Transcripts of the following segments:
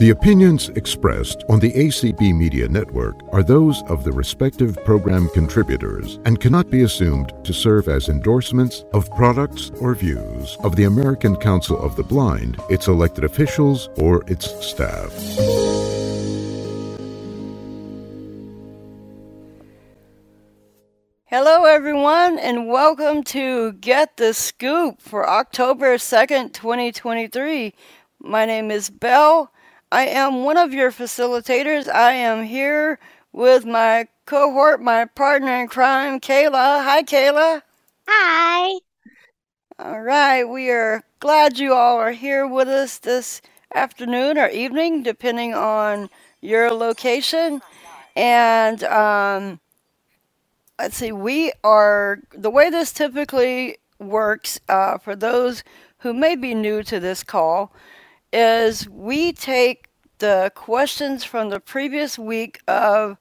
The opinions expressed on the ACB Media Network are those of the respective program contributors and cannot be assumed to serve as endorsements of products or views of the American Council of the Blind, its elected officials, or its staff. Hello, everyone, and welcome to Get the Scoop for October 2nd, 2023. My name is Bel I am one of your facilitators. I am here with my cohort, my partner in crime, Kaila. Hi, Kaila. Hi. All right, we are glad you all are here with us this afternoon or evening, depending on your location. And um, let's see, we are the way this typically works uh, for those who may be new to this call is we take the questions from the previous week of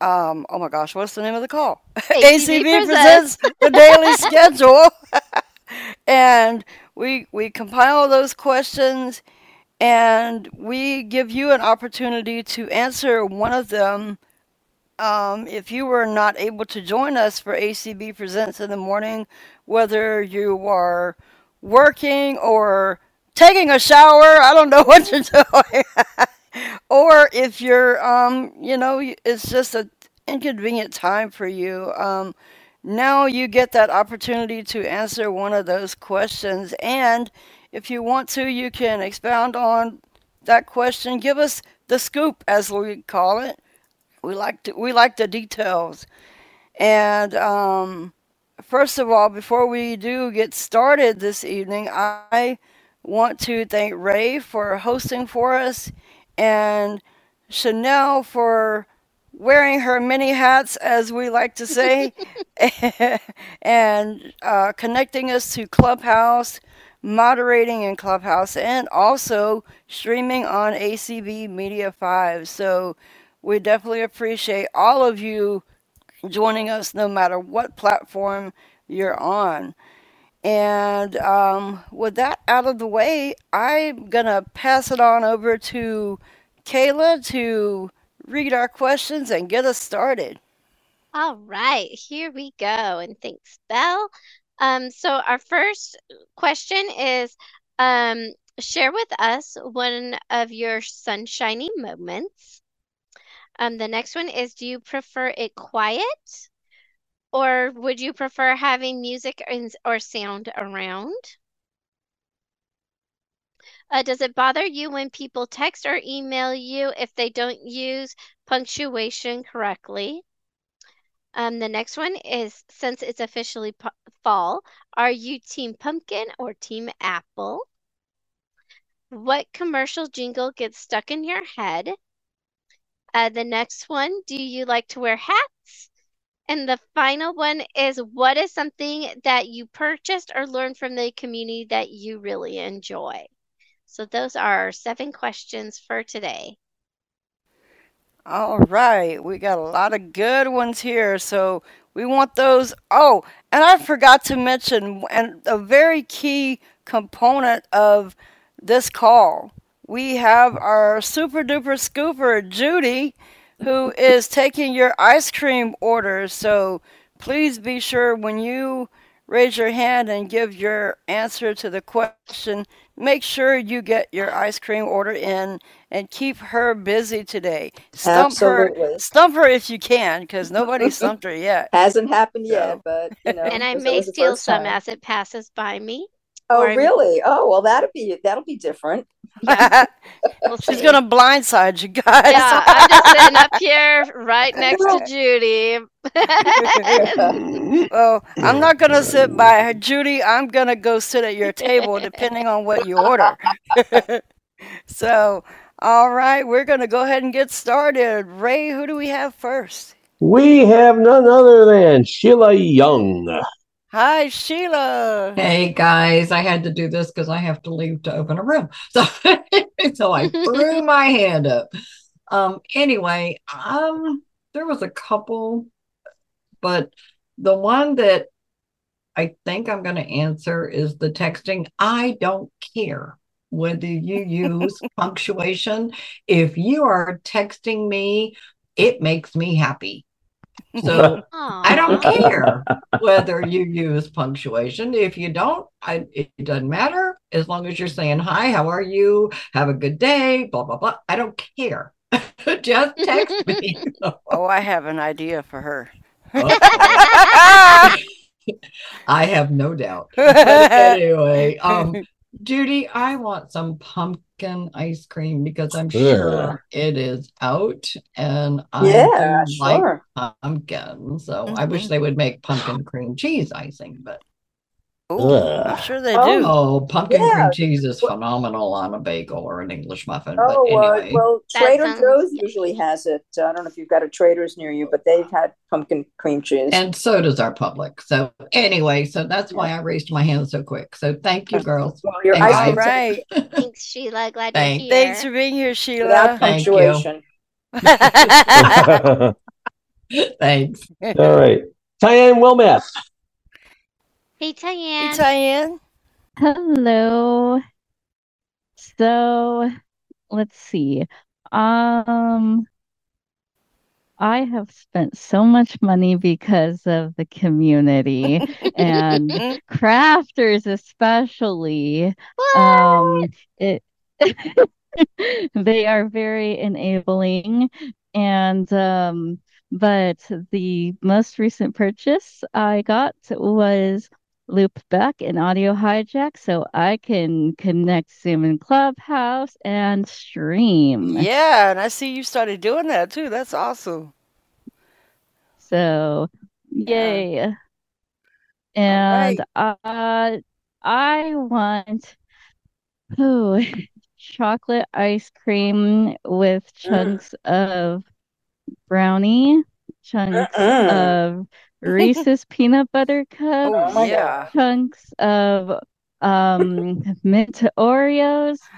um, oh my gosh, what's the name of the call? ACB, ACB presents the daily schedule, and we we compile those questions, and we give you an opportunity to answer one of them. Um, if you were not able to join us for ACB presents in the morning, whether you are working or taking a shower. I don't know what you're doing. or if you're, um, you know, it's just an inconvenient time for you. Um, now you get that opportunity to answer one of those questions. And if you want to, you can expound on that question. Give us the scoop, as we call it. We like to, we like the details. And um, first of all, before we do get started this evening, I want to thank Ray for hosting for us and Chanel for wearing her many hats, as we like to say, and uh, connecting us to Clubhouse, moderating in Clubhouse, and also streaming on ACB Media 5. So we definitely appreciate all of you joining us no matter what platform you're on. And um, with that out of the way, I'm going to pass it on over to Kaila to read our questions and get us started. All right, here we go. And thanks, Bel. Um, so our first question is um, share with us one of your sunshiny moments. Um, the next one is do you prefer it quiet or would you prefer having music or sound around? Uh, does it bother you when people text or email you if they don't use punctuation correctly? Um, the next one is since it's officially fall, are you team pumpkin or team apple? What commercial jingle gets stuck in your head? Uh, the next one, do you like to wear hats? And the final one is what is something that you purchased or learned from the community that you really enjoy? So those are our seven questions for today. All right, we got a lot of good ones here. So we want those. Oh, and I forgot to mention, and a very key component of this call, we have our super duper scooper, Judy who is taking your ice cream order. So please be sure when you raise your hand and give your answer to the question, make sure you get your ice cream order in and keep her busy today. Stump Absolutely. her, stump her if you can, because nobody stumped her yet. Hasn't happened so. yet, but you know. And I may steal some as it passes by me. Oh, really? Oh, well, that'll be that'll be different. Yeah. we'll She's gonna blindside you guys. Yeah, I'm just sitting up here right next to Judy. oh, I'm not gonna sit by her, Judy. I'm gonna go sit at your table, depending on what you order. so, all right, we're gonna go ahead and get started. Ray, who do we have first? We have none other than Sheila Young. Hi, Sheila. Hey guys, I had to do this because I have to leave to open a room. So, so I threw my hand up. Um, anyway, um, there was a couple, but the one that I think I'm going to answer is the texting. I don't care whether you use punctuation. If you are texting me, it makes me happy. So I don't care whether you use punctuation. If you don't, I, it doesn't matter as long as you're saying, Hi, how are you? Have a good day, blah, blah, blah. I don't care. Just text me. Oh, I have an idea for her. I have no doubt. But anyway, um, Judy, I want some pumpkin ice cream because I'm sure it is out and I Yeah, do like sure. pumpkin. So I wish mm-hmm. they would make pumpkin cream cheese icing, but Ooh, Ugh. I'm sure they Oh, do. oh, pumpkin Yeah. cream cheese is phenomenal on a bagel or an English muffin. But Oh, uh, well, Trader sounds Joe's usually has it. I don't know if you've got a Trader's near you, but they've had pumpkin cream cheese. and so does our Publix. So anyway, so that's why I raised my hand so quick. So thank you, girls. Well, your Thanks, ice All guys. cream right. Thanks, Sheila. Glad Thank- you're here. Thanks for being here, without Sheila. Thank you. Thanks. All right. Diane Wilmeth. Hey, Hey, Tyann. Diane. Hello. So, let's see. Um, I have spent so much money because of the community and crafters especially. Um, it they are very enabling and um, but the most recent purchase I got was Loopback and Audio Hijack, so I can connect Zoom and Clubhouse and stream. Yeah, and I see you started doing that too. That's awesome. So, yay. And uh, I want oh, chocolate ice cream with chunks of brownie, chunks Mm-mm. of Reese's peanut butter cups, Oh, yeah. chunks of um mint Oreos.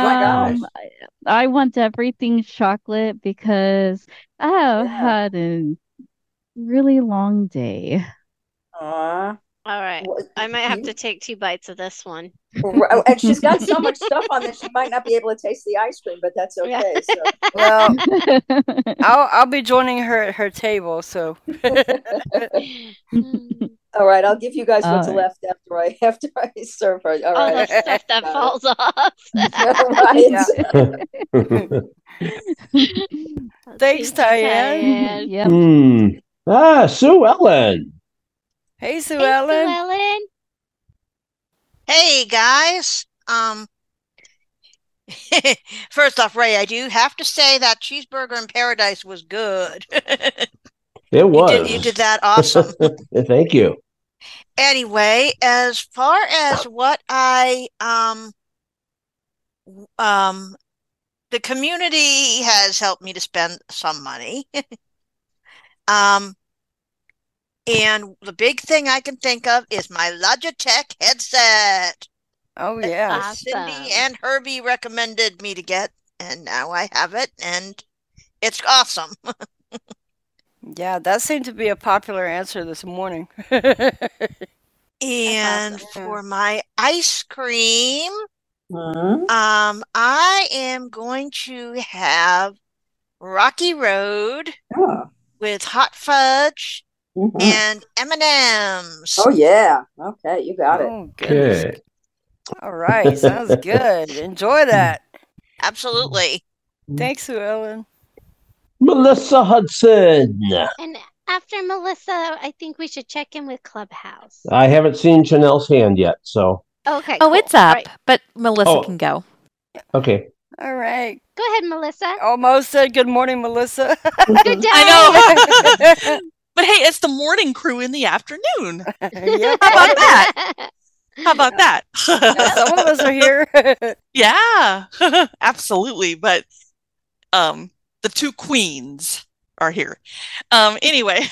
my Um, I, I want everything chocolate because I have Yeah. had a really long day. Aw. All right. Well, I might have you- to take two bites of this one. And she's got so much stuff on that she might not be able to taste the ice cream, but that's Yeah. okay. So Well, I'll I'll be joining her at her table. So Mm. all right, I'll give you guys what's All right. left after I after I serve her. All All right. the stuff that Got falls off. right. Thanks, Diane. Yep. Hmm. Ah, Sue Ellen. Hey, Sue Hey, Sue Ellen. Ellen. Hey guys. Um First off, Ray, I do have to say that cheeseburger in paradise was good. It You was. did you did that awesome. Thank you. Anyway, as far as what I um um the community has helped me to spend some money. Um and the big thing I can think of is my Logitech headset. Oh yeah. Awesome. Cindy and Herbie recommended me to get, and now I have it, and it's awesome. Yeah, that seemed to be a popular answer this morning. And awesome. for my ice cream, Mhm. um, I am going to have Rocky Road Oh. with hot fudge Mhm. and M&Ms. Oh yeah. Okay, you got it. Oh goodness. Okay. All right, sounds good. Enjoy that. Absolutely. Thanks, Sue Ellen. Melissa Hudson. And after Melissa, I think we should check in with Clubhouse. I haven't seen Chanel's hand yet, so Okay. Oh, cool. it's up, Right. but Melissa Oh. can go. okay. All right. Go ahead, Melissa. Almost said good morning, Melissa. Good day. I know. But hey, it's the morning crew in the afternoon. How about that? How about that? Some of us are here. yeah, absolutely. But um, the two queens are here. Um, anyway,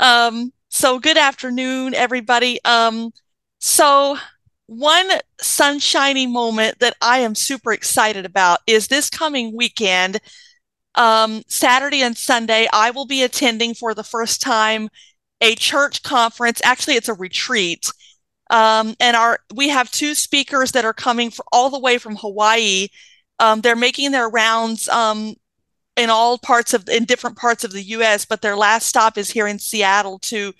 um, so good afternoon, everybody. Um, so one sunshiny moment that I am super excited about is this coming weekend, um, Saturday and Sunday. I will be attending for the first time a church conference. Actually, it's a retreat Um, and our we have two speakers that are coming for, all the way from Hawaii. Um, they're making their rounds um, in all parts of in different parts of the U.S., but their last stop is here in Seattle to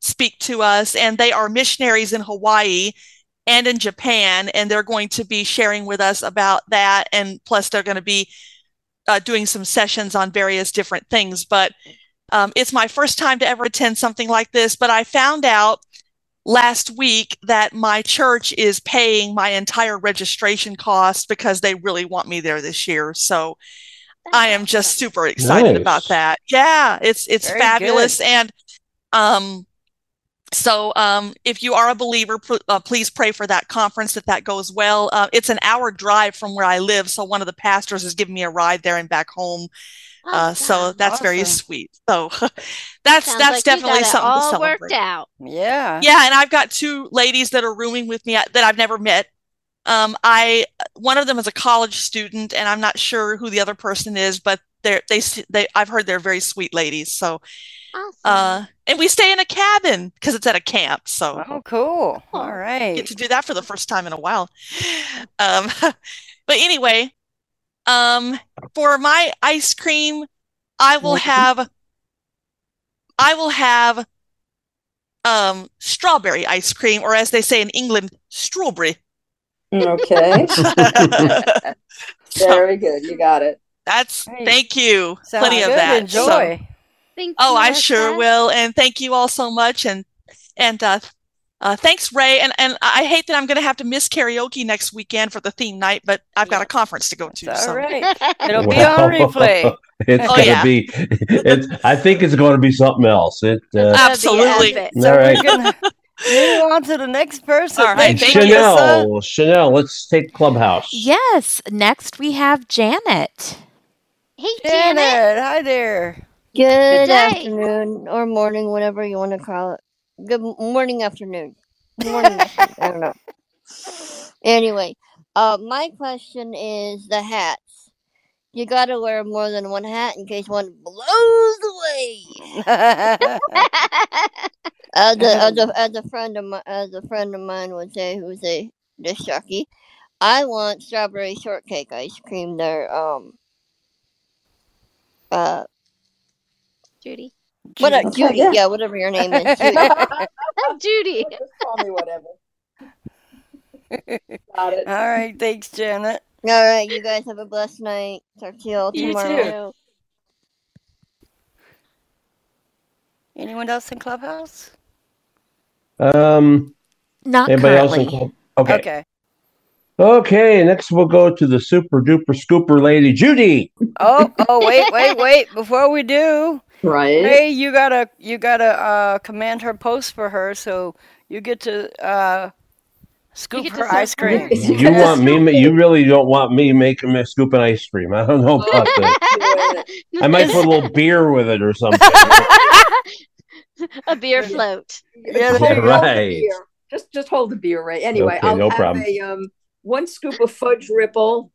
speak to us. And they are missionaries in Hawaii and in Japan, and they're going to be sharing with us about that. And plus, they're going to be uh, doing some sessions on various different things. But um, it's my first time to ever attend something like this. But I found out last week that my church is paying my entire registration cost because they really want me there this year. So I am just super excited Nice. about that. Yeah, it's it's Very fabulous good. and um so um if you are a believer pl- uh, please pray for that conference that that goes well. Uh, it's an hour drive from where I live so one of the pastors is giving me a ride there and back home. Uh, so Awesome. that's very sweet. So that's Sounds that's like definitely you got it something to all celebrate. worked out. Yeah. Yeah, and I've got two ladies that are rooming with me that I've never met. Um, I one of them is a college student, and I'm not sure who the other person is, but they're they s- they I've heard they're very sweet ladies. So, Awesome. uh, and we stay in a cabin because it's at a camp, so Oh, cool. Cool. All right. get to do that for the first time in a while. Um, but anyway, um, for my ice cream, I will have I will have um strawberry ice cream, or as they say in England, strawberry. Okay. Very good. You got it. that's Right. thank you. Sounds Plenty of good. that. So- Enjoy. Thank oh, you, I sure will, and thank you all so much, and and uh, uh, thanks, Ray. And and I hate that I'm going to have to miss karaoke next weekend for the theme night, but I've got a conference to go to. It's so. all right. It'll be on replay. It's Oh, gonna yeah. be. It's. I think it's going to be something else. It. Uh, Absolutely. epic. So All right. we're gonna move on to the next person. All right, Thank you, you. Chanel. Chanel. Let's take Clubhouse. Yes. Next we have Janet. Hey, Janet. Janet, hi there. Good day. afternoon or morning, whatever you want to call it. Good morning, afternoon. Morning, afternoon. I don't know. Anyway, uh, my question is the hats. You gotta wear more than one hat in case one blows away. As a, as a, as a friend of my, as a friend of mine would say, who's a disc jockey, I want strawberry shortcake ice cream. There, um, uh, Judy. what a, Okay, Judy, yeah. yeah, whatever your name is, Judy. Judy. Just call me whatever. Got it. All right, thanks, Janet. All right, you guys have a blessed night. Talk to you all tomorrow. You tomorrow. too. Anyone else in Clubhouse? Um. Not Anybody else in Club? Okay. Okay. Okay. Next, we'll go to the super duper scooper lady, Judy. Oh, oh, wait, wait, wait. Before we do, Right. Ray, you gotta, you gotta uh, command her post for her, so you get to uh, scoop get her serve ice cream. You want me? You really don't want me making me scooping ice cream? I don't know about that. I might put a little beer with it or something. a beer float. Yeah, Hold- there you hold go. the Right. beer. Just just hold the beer, right. Anyway, Okay, I'll no have problem. a um one scoop of fudge ripple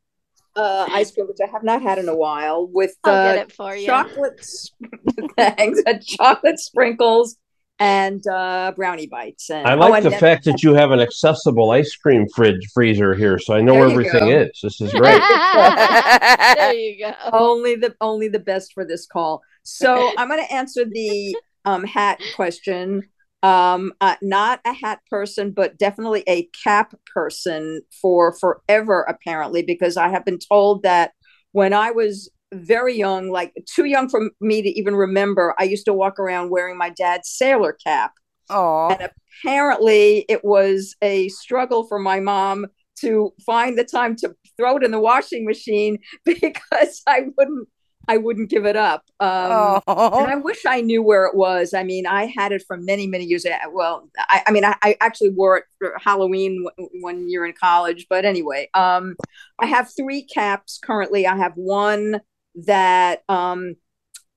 uh ice cream, which I have not had in a while, with I'll uh, get it for you. chocolate s- thanks, uh, chocolate sprinkles and uh brownie bites. And I oh, like and the then- fact that you have an accessible ice cream fridge freezer here, so I know There where everything go. is. This is great. there you go. only the only the best for this call. So I'm going to answer the um, hat question. Um, uh, not a hat person, but definitely a cap person for forever, apparently, because I have been told that when I was very young, like too young for me to even remember, I used to walk around wearing my dad's sailor cap. Oh, And apparently, it was a struggle for my mom to find the time to throw it in the washing machine because I wouldn't. I wouldn't give it up. Um, and I oh, wish I knew where it was. I mean, I had it for many, many years. Well, I, I mean, I, I actually wore it for Halloween w- one year in college. But anyway, um, I have three caps currently. I have one that um,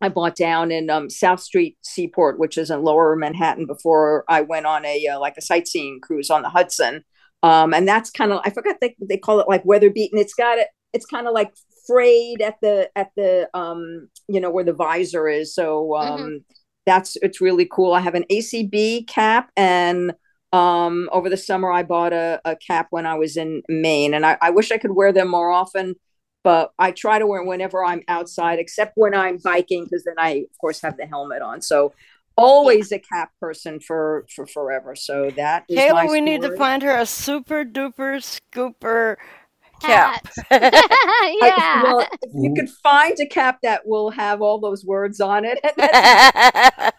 I bought down in um, South Street Seaport, which is in Lower Manhattan, before I went on a uh, like a sightseeing cruise on the Hudson. Um, and that's kind of I forgot they they call it like weather beaten. It's got it. It's kind of like frayed at the at the um you know where the visor is. So um Mhm. that's it's really cool. I have an ACB cap and Um, over the summer, I bought a, a cap when I was in Maine, and I, I wish I could wear them more often. But I try to wear them whenever I'm outside, except when I'm biking, because then I, of course, have the helmet on. So always a cap person for for forever. So that is Kaila, we need to find her a super duper scooper cap. I- yeah. well, if you could find a cap that will have all those words on it,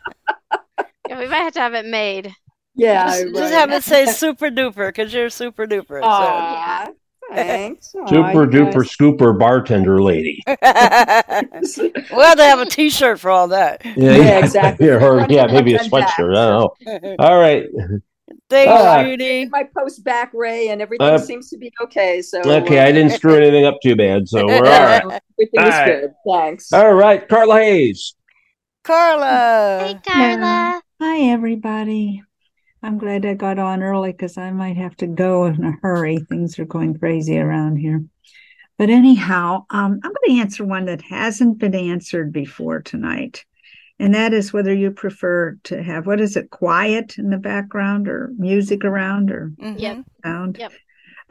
Yeah, we might have to have it made. yeah, just, just have it say super duper because you're super duper. Aw, thanks. Super you duper scooper bartender lady. So. we'll have to have a T-shirt for all that. Yeah, exactly. Yeah, or, yeah, maybe a Front and back. sweatshirt. I don't know. All right. Thanks, Ah. Judy. my post back ray and everything Uh, seems to be okay. So Okay, uh, I didn't screw anything up too bad, so we're all right. everything is All right. good. Thanks. All right, Carla Hayes. Carla. Hey, Carla. Hi, everybody. I'm glad I got on early because I might have to go in a hurry. Things are going crazy around here. But anyhow, um, I'm going to answer one that hasn't been answered before tonight. And that is whether you prefer to have, what is it, quiet in the background or music around or Mhm. Yep. sound? Yep.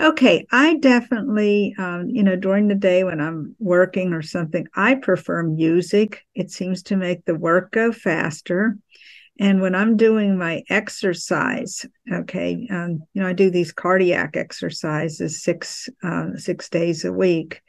Okay, I definitely, um, you know, during the day when I'm working or something, I prefer music. It seems to make the work go faster. And when I'm doing my exercise, okay, um, you know, I do these cardiac exercises six uh, six days a week,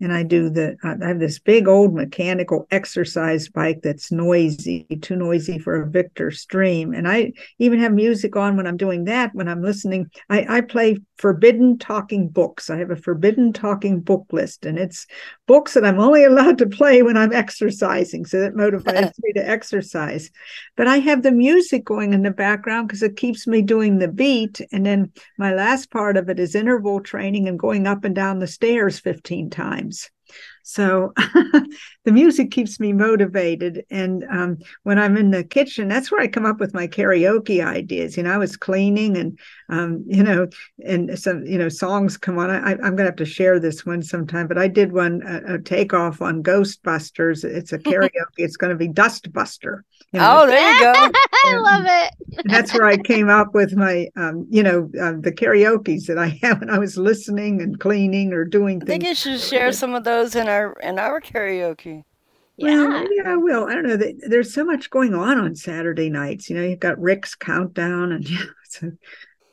and I do the I have this big old mechanical exercise bike that's noisy, too noisy for a Victor Stream, and I even have music on when I'm doing that. When I'm listening, I, I play forbidden talking books. I have a forbidden talking book list, and it's books that I'm only allowed to play when I'm exercising. So that motivates me to exercise. But I have the music going in the background because it keeps me doing the beat. And then my last part of it is interval training and going up and down the stairs 15 times. So the music keeps me motivated. And um, when I'm in the kitchen, that's where I come up with my karaoke ideas. You know, I was cleaning and, um, you know, and some, you know, songs come on. I, I'm going to have to share this one sometime, but I did one, a, a takeoff on Ghostbusters. It's a karaoke. it's going to be Dustbuster. You know, Oh, there you go. I love it. that's where I came up with my, um, you know, uh, the karaoke's that I have when I was listening and cleaning or doing I things. I think you should share some of those in our in our karaoke. Well, Yeah. maybe I will. I don't know. There's so much going on on Saturday nights. You know, you've got Rick's countdown, and yeah, so,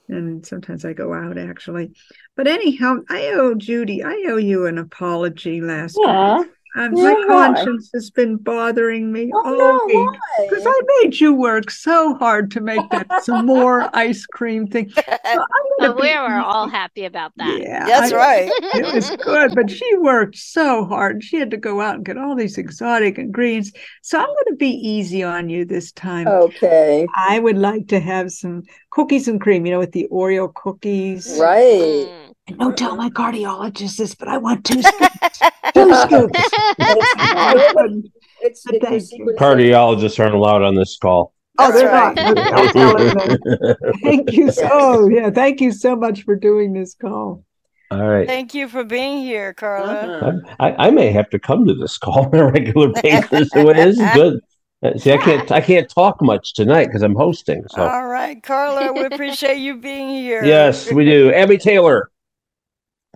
and sometimes I go out actually. But anyhow, I owe Judy. I owe you an apology last Aw. week. Um, Yeah, my why? conscience has been bothering me Oh, all no, week because I made you work so hard to make that some more ice cream thing. So I'm gonna we were all happy about that. Yeah, That's I- right. it was good, but she worked so hard. She had to go out and get all these exotic ingredients. So I'm going to be easy on you this time. Okay. I would like to have some cookies and cream, you know, with the Oreo cookies. Right. Mm. And don't tell my cardiologist this, but I want two scoops. two scoops. It's, it's your Thank you. secret Cardiologists aren't allowed on this call. Oh, they're That's not. Don't tell them that. Thank you. So, oh, yeah. Thank you so much for doing this call. All right. Thank you for being here, Carla. Uh-huh. I, I may have to come to this call on a regular basis. So it is good. Uh, See, I can't I can't talk much tonight because I'm hosting. So All right, Carla, we appreciate you being here. yes, we do. Abby Taylor.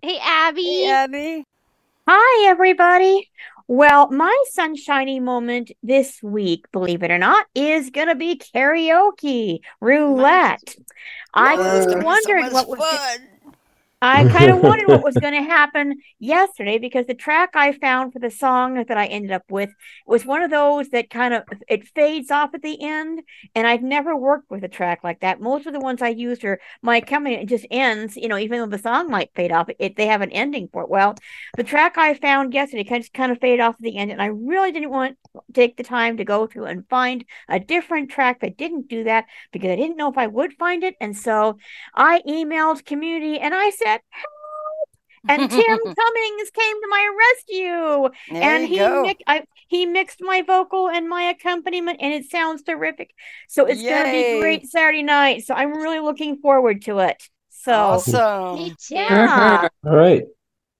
Hey, Abby. Hey, Abby. Hi, everybody. Well, my sunshiny moment this week, believe it or not, is going to be karaoke roulette. I it's just gonna be so what was. go- fun. I kind of wondered what was going to happen yesterday because the track I found for the song that I ended up with was one of those that kind of it fades off at the end, and I've never worked with a track like that. Most of the ones I used are my company. It just ends, you know, even though the song might fade off, it they have an ending for it. Well, the track I found yesterday kind of kind of fade off at the end, and I really didn't want to take the time to go through and find a different track that didn't do that because I didn't know if I would find it, and so I emailed community and I said, help. And Tim Cummings came to my rescue. There and he mi- I, he mixed my vocal and my accompaniment and it sounds terrific. So it's gonna be great Saturday night. So I'm really looking forward to it. So Awesome. Me too. yeah. All right.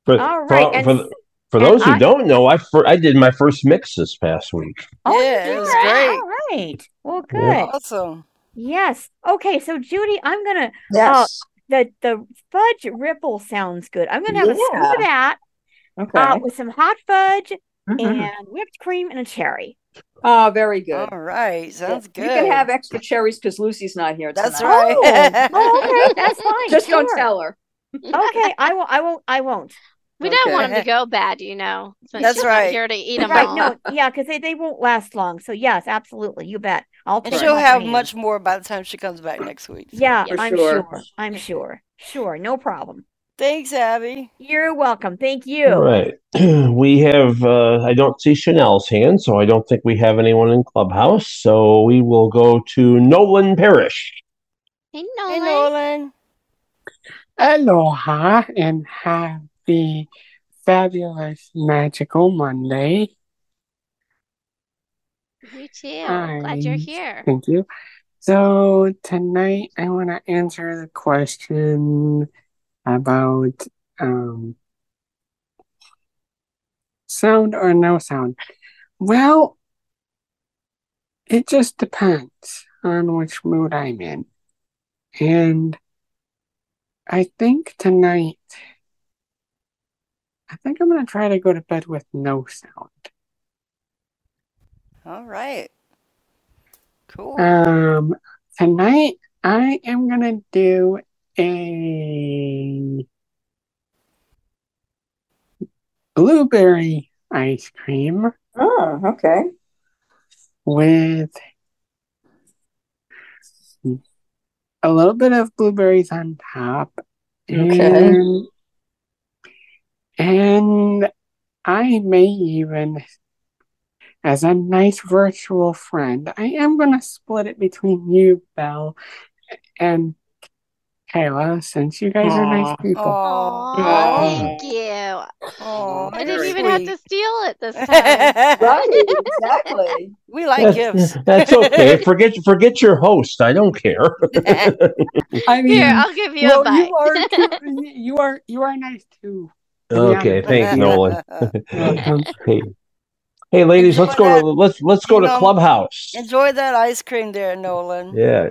For, All for, and for, s- th- for and those who I- don't know, I fir- I did my first mix this past week. Oh, you Yeah, it was great. All right. Well, good. Yeah. Awesome. Yes. Okay, so Judy, I'm gonna uh Yes. The the fudge ripple sounds good. I'm gonna have a scoop of that uh with some hot fudge Mhm. and whipped cream and a cherry. Oh, very good. All right, sounds good. You can have extra cherries because Lucy's not here That's right. Oh, oh, okay, that's fine. Just don't tell her. Okay, I won't. I won't. I won't. We don't want them to go bad, you know. Since That's right. here to eat them Right? all. No, yeah, because they, they won't last long. So yes, absolutely, you bet. I'll And she'll have hand. much more by the time she comes back next week. so. Yeah, For I'm sure. sure. I'm sure. Sure, no problem. Thanks, Abby. You're welcome. Thank you. All right. We have, uh, I don't see Chanel's hand, so I don't think we have anyone in Clubhouse. So we will go to Nolan Parrish. Hey, Nolan. Hey, Nolan. Nolan. Aloha and happy fabulous magical Monday. You too. Glad you're here. Thank you. So tonight I want to answer the question about um sound or no sound. Well, it just depends on which mood I'm in. And I think tonight I think I'm gonna try to go to bed with no sound. All right. Cool. Um, tonight I am gonna do a blueberry ice cream Oh, okay. with a little bit of blueberries on top. Okay. And and I may even, as a nice virtual friend, I am gonna split it between you, Bel, and Kaila, since you guys are nice Aw. people. Aw. Aw, thank you. Aw, I didn't that's even have to steal it this time. Right, exactly. we like That's, gifts. that's okay. Forget forget your host. I don't care. I mean, Here, I'll give you a bite. you are too, you are you are nice too. okay, honest thanks, with you. Nolan. Welcome. hey, hey, ladies, Enjoy let's go that. to let's let's go You to know, Clubhouse. enjoy that ice cream there, Nolan. Yeah,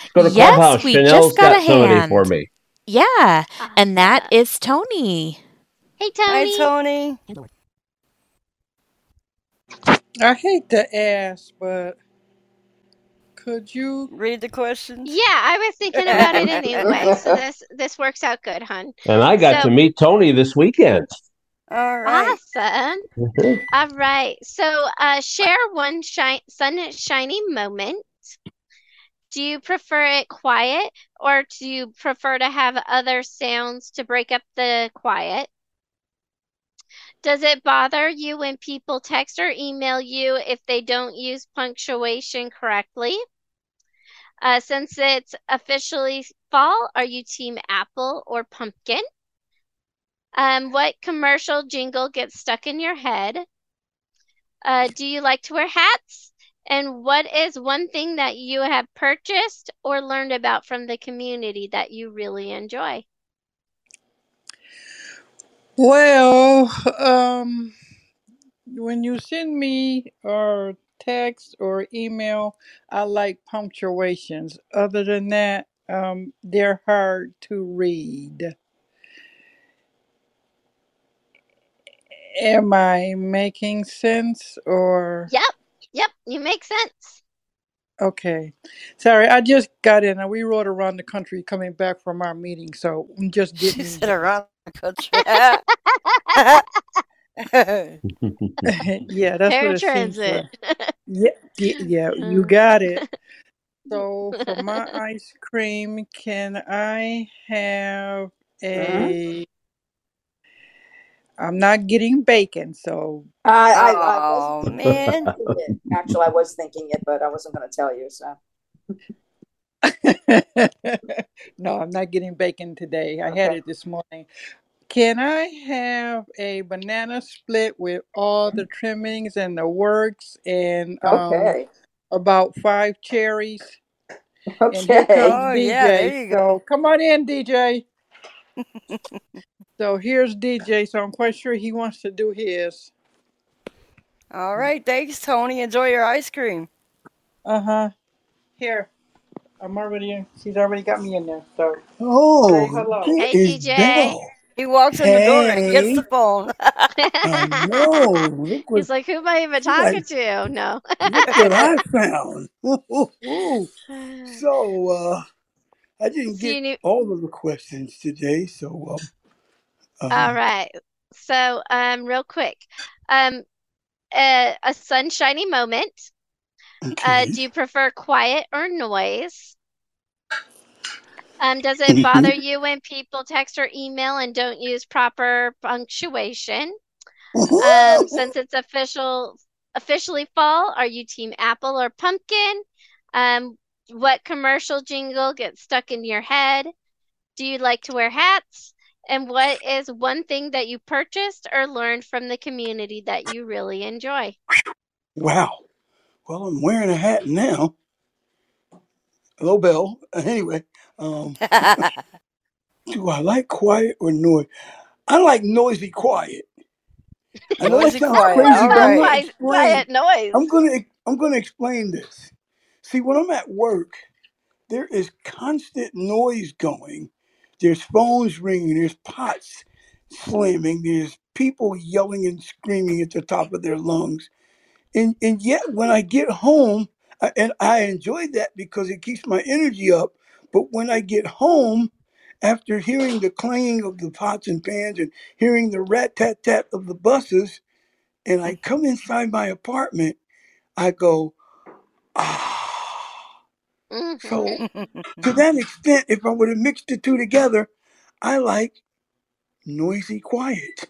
let's go to Yes, Clubhouse. we Chanel's just got got a hand. for me. Yeah, ah. and that is Awesome. is Tony. Hey, Hi, Tony. Tony. I hate to ask, but could you? Read the questions. Yeah, I was thinking about it anyway, so this this works out good, hun. And I got So to meet Tony this weekend. All right. awesome. All right. So, uh, share one shi sun shiny moment. Do you prefer it quiet, or do you prefer to have other sounds to break up the quiet? Does it bother you when people text or email you if they don't use punctuation correctly? Uh, since it's officially fall, are you team apple or pumpkin? Um, what commercial jingle gets stuck in your head? Uh, do you like to wear hats? And what is one thing that you have purchased or learned about from the community that you really enjoy? Well, um, when you send me or text or email, I like punctuations. Other than that, um, they're hard to read. Am I making sense or? Yep, yep, you make sense. Okay. Sorry, I just got in and we rode around the country coming back from our meeting, so I'm just She getting. said around the country. yeah, that's what it seems like. Paratransit. Yeah, yeah, yeah, you mm. got it. So for my ice cream, can I have a? Mm-hmm. I'm not getting bacon, so I, I, I oh wasn't man. thinking it. Actually, I was thinking it, but I wasn't going to tell you. So, no, I'm not getting bacon today. I had okay. it this morning. Can I have a banana split with all the trimmings and the works and um Okay. about five cherries? And here Okay. comes Oh yeah, there DJ. you go. So come on in, DJ. So here's DJ. So I'm quite sure he wants to do his. All right, thanks, Tony. Enjoy your ice cream. Uh huh. Here. I'm already. In. She's already got me in there. So say Oh, hello. Hey, DJ. Bel. He walks in the door and gets the phone. I know. What He's like, who am I even she's like. talking to? No. Look what I found. Ooh, ooh, ooh. So uh, I didn't So get knew. all of the questions today. So um, um, right. So, um, real quick, um, uh, a sunshiny moment. Uh, do you prefer quiet or noise? Um, does it bother you when people text or email and don't use proper punctuation? Um, since it's official, officially fall, are you team apple or pumpkin? Um, what commercial jingle gets stuck in your head? Do you like to wear hats? And what is one thing that you purchased or learned from the community that you really enjoy? Wow. Well, I'm wearing a hat now. Hello, Bel. Anyway, um, do I like quiet or noise? I like noisy quiet. I know that Noisy sounds quiet. crazy, All but I'm gonna Quiet noise. I'm gonna I'm gonna explain this. See, when I'm at work, there is constant noise going. There's phones ringing. There's pots slamming. There's people yelling and screaming at the top of their lungs. And and yet, when I get home, I, and I enjoy that because it keeps my energy up. But when I get home, after hearing the clanging of the pots and pans and hearing the rat tat tat of the buses, and I come inside my apartment, I go, ah. Mm-hmm. So to that extent, if I would have mixed the two together, I like noisy quiet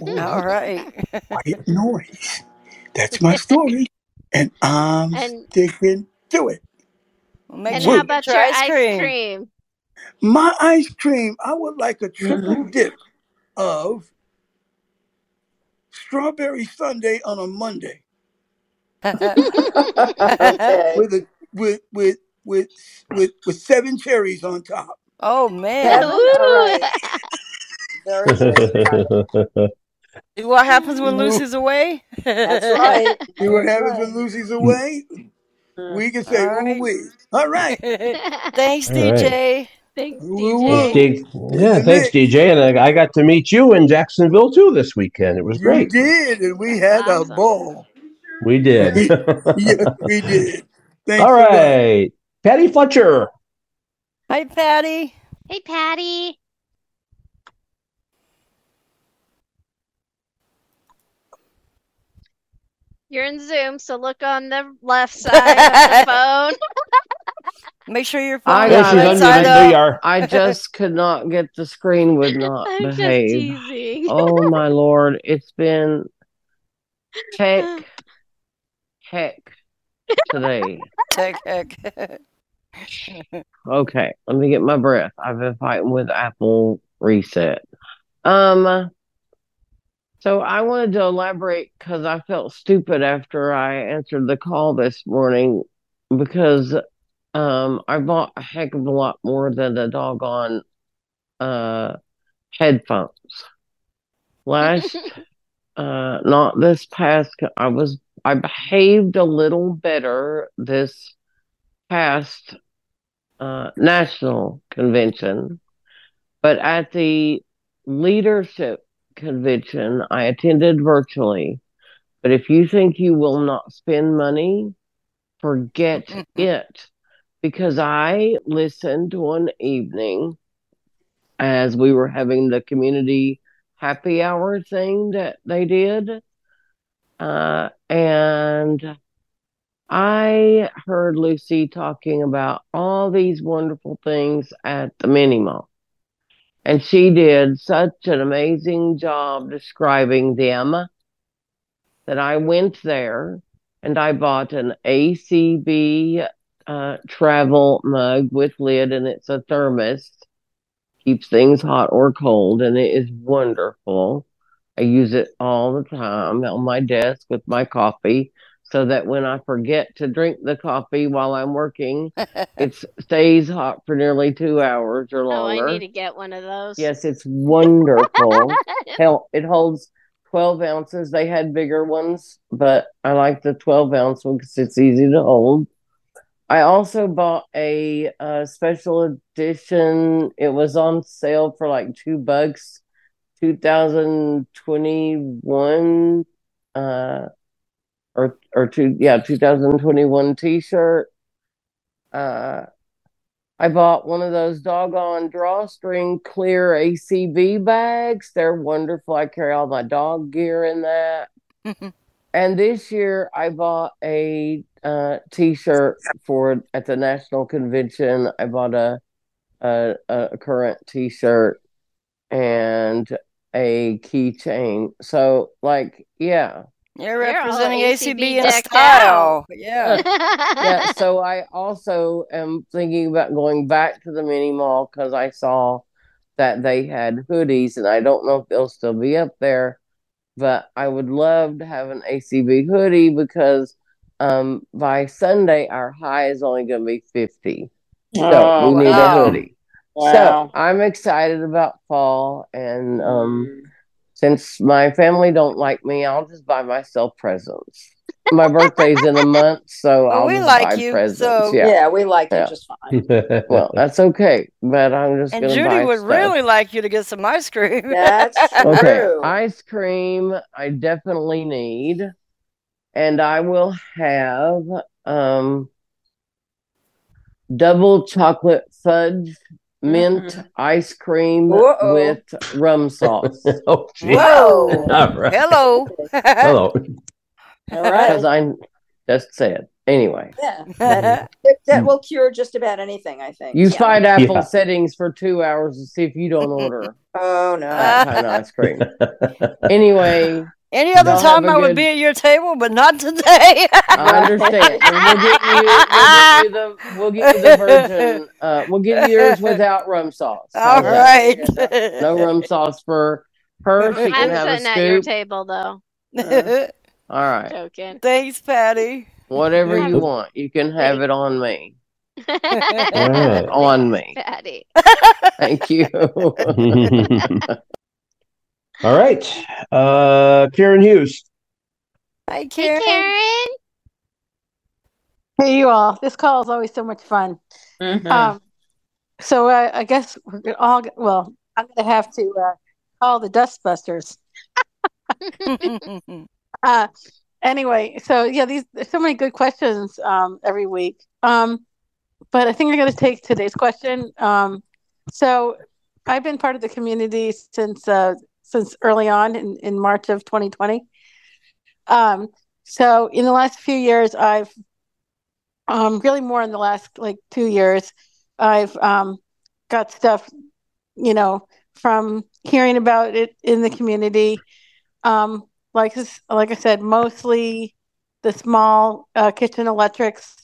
or All right. quiet noise. That's my story, and I'm And sticking to it. Well, make and sure how you get about your your ice ice cream. cream? My ice cream, I would like a triple dip of strawberry sundae on a Monday with a with with with with with seven cherries on top. oh man. Seven. All right. Very good. What happens when Woo. Lucy's away? That's right. See what That's happens right. when Lucy's away? Mm. We can say All ooh right. wee. All right. Thanks, All right. DJ. Thanks, Woo Thanks, DJ. woo. D- In yeah, the thanks, mix. DJ. And I, I got to meet you in Jacksonville too this weekend. It was You great. did, and we That's had a awesome. ball. We did. yes, we did. Thanks All a lot. right. Patty Fletcher. Hi, Patty. Hey, Patty. You're in Zoom, so look on the left side of the phone. Make sure your I phone There is she's got right on side mute. You are. I just could not get the screen would not I'm just behave. teasing. Oh my lord, it's been tech, heck today. Heck, heck. Okay, let me get my breath. I've been fighting with Apple Reset. Um, so I wanted to elaborate because I felt stupid after I answered the call this morning because um I bought a heck of a lot more than the doggone uh headphones. Last uh not this past I was I behaved a little better this past uh national convention, but at the leadership convention I attended virtually. But if you think you will not spend money, forget it. Because I listened one evening as we were having the community happy hour thing that they did. Uh, and I heard Lucy talking about all these wonderful things at the mini mall. And she did such an amazing job describing them that I went there and I bought an ACB uh, travel mug with lid and it's a thermos. Keeps things hot or cold and it is wonderful. I use it all the time on my desk with my coffee so that when I forget to drink the coffee while I'm working, it stays hot for nearly two hours or longer. Oh, I need to get one of those. Yes, it's wonderful. Hell, it holds 12 ounces. They had bigger ones, but I like the 12 ounce one because it's easy to hold. I also bought a, uh special edition. It was on sale for like two bucks. 2021 uh or or two yeah 2021 t-shirt uh I bought one of those doggone drawstring clear ACB bags. They're wonderful. I carry all my dog gear in that. And this year I bought a uh, t-shirt for at the national convention. I bought a a, a current t-shirt and a keychain. So like yeah. You're You're representing ACB ACB in style. Yeah. yeah, so I also am thinking about going back to the mini mall because I saw that they had hoodies, and I don't know if they'll still be up there, but I would love to have an ACB hoodie because um, by Sunday our high is only going to be 50. So Oh, we need wow. a hoodie. Wow. So I'm excited about fall, and um, since my family don't like me, I'll just buy myself presents. My birthday's in a month, so Well, I'll we just like buy you, presents. so- yeah. Yeah, we like you just fine. well, that's okay, but I'm just And gonna Judy buy would stuff. really like you to get some ice cream. That's Okay, true. ice cream I definitely need, and I will have um double chocolate fudge mint mm-hmm. ice cream Uh-oh. with rum sauce. oh, gee. Whoa. All right. Hello. Hello. All right. Because I just said anyway. Yeah. That, that, that will cure just about anything, I think. Use Yeah. five apple Yeah. settings for two hours to see if you don't order Oh no. that kind of ice cream. Anyway, Any other Y'all time I a I would be at your table, but not today. I understand. We'll get you, we'll get you the, we'll get you the virgin. Uh, we'll get you yours without rum sauce. All How's right. No rum sauce for her. She can I'm have a sitting at your table though. All right. Joking. Thanks, Patty. Whatever you want, you can have it on me. On me. Patty. Thank you. All right. Uh, Karen Hughes. Hi, Hey, Karen. Karen. Hey, you all. This call is always so much fun. Mhm. Um, so uh, I guess we're gonna all, well, I'm going to have to uh, call the Dustbusters. Uh, anyway, so yeah, these so many good questions um, every week. Um, but I think I'm going to take today's question. Um, so I've been part of the community since uh, since early on in, in March of 2020. Um, so in the last few years, I've um, really more in the last like two years, I've um, got stuff, you know, from hearing about it in the community. Um, like like I said, mostly the small uh, kitchen electrics.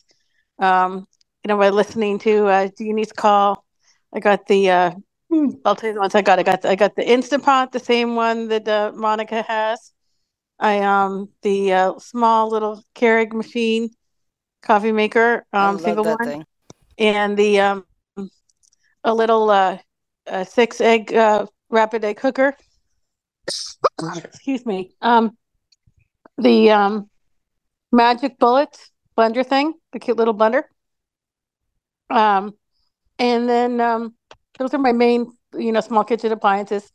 Um, you know, by listening to uh, Jeannie's call, I got the. Uh, I'll tell you the ones I got. I got the, I got the Instapot, the same one that uh, Monica has. I um the uh, small little Keurig machine coffee maker, um, single one, thing. and the um a little uh, uh six egg uh, rapid egg cooker. Excuse me. Um, the um magic bullets blender thing, the cute little blender. Um, and then um, those are my main, you know, small kitchen appliances.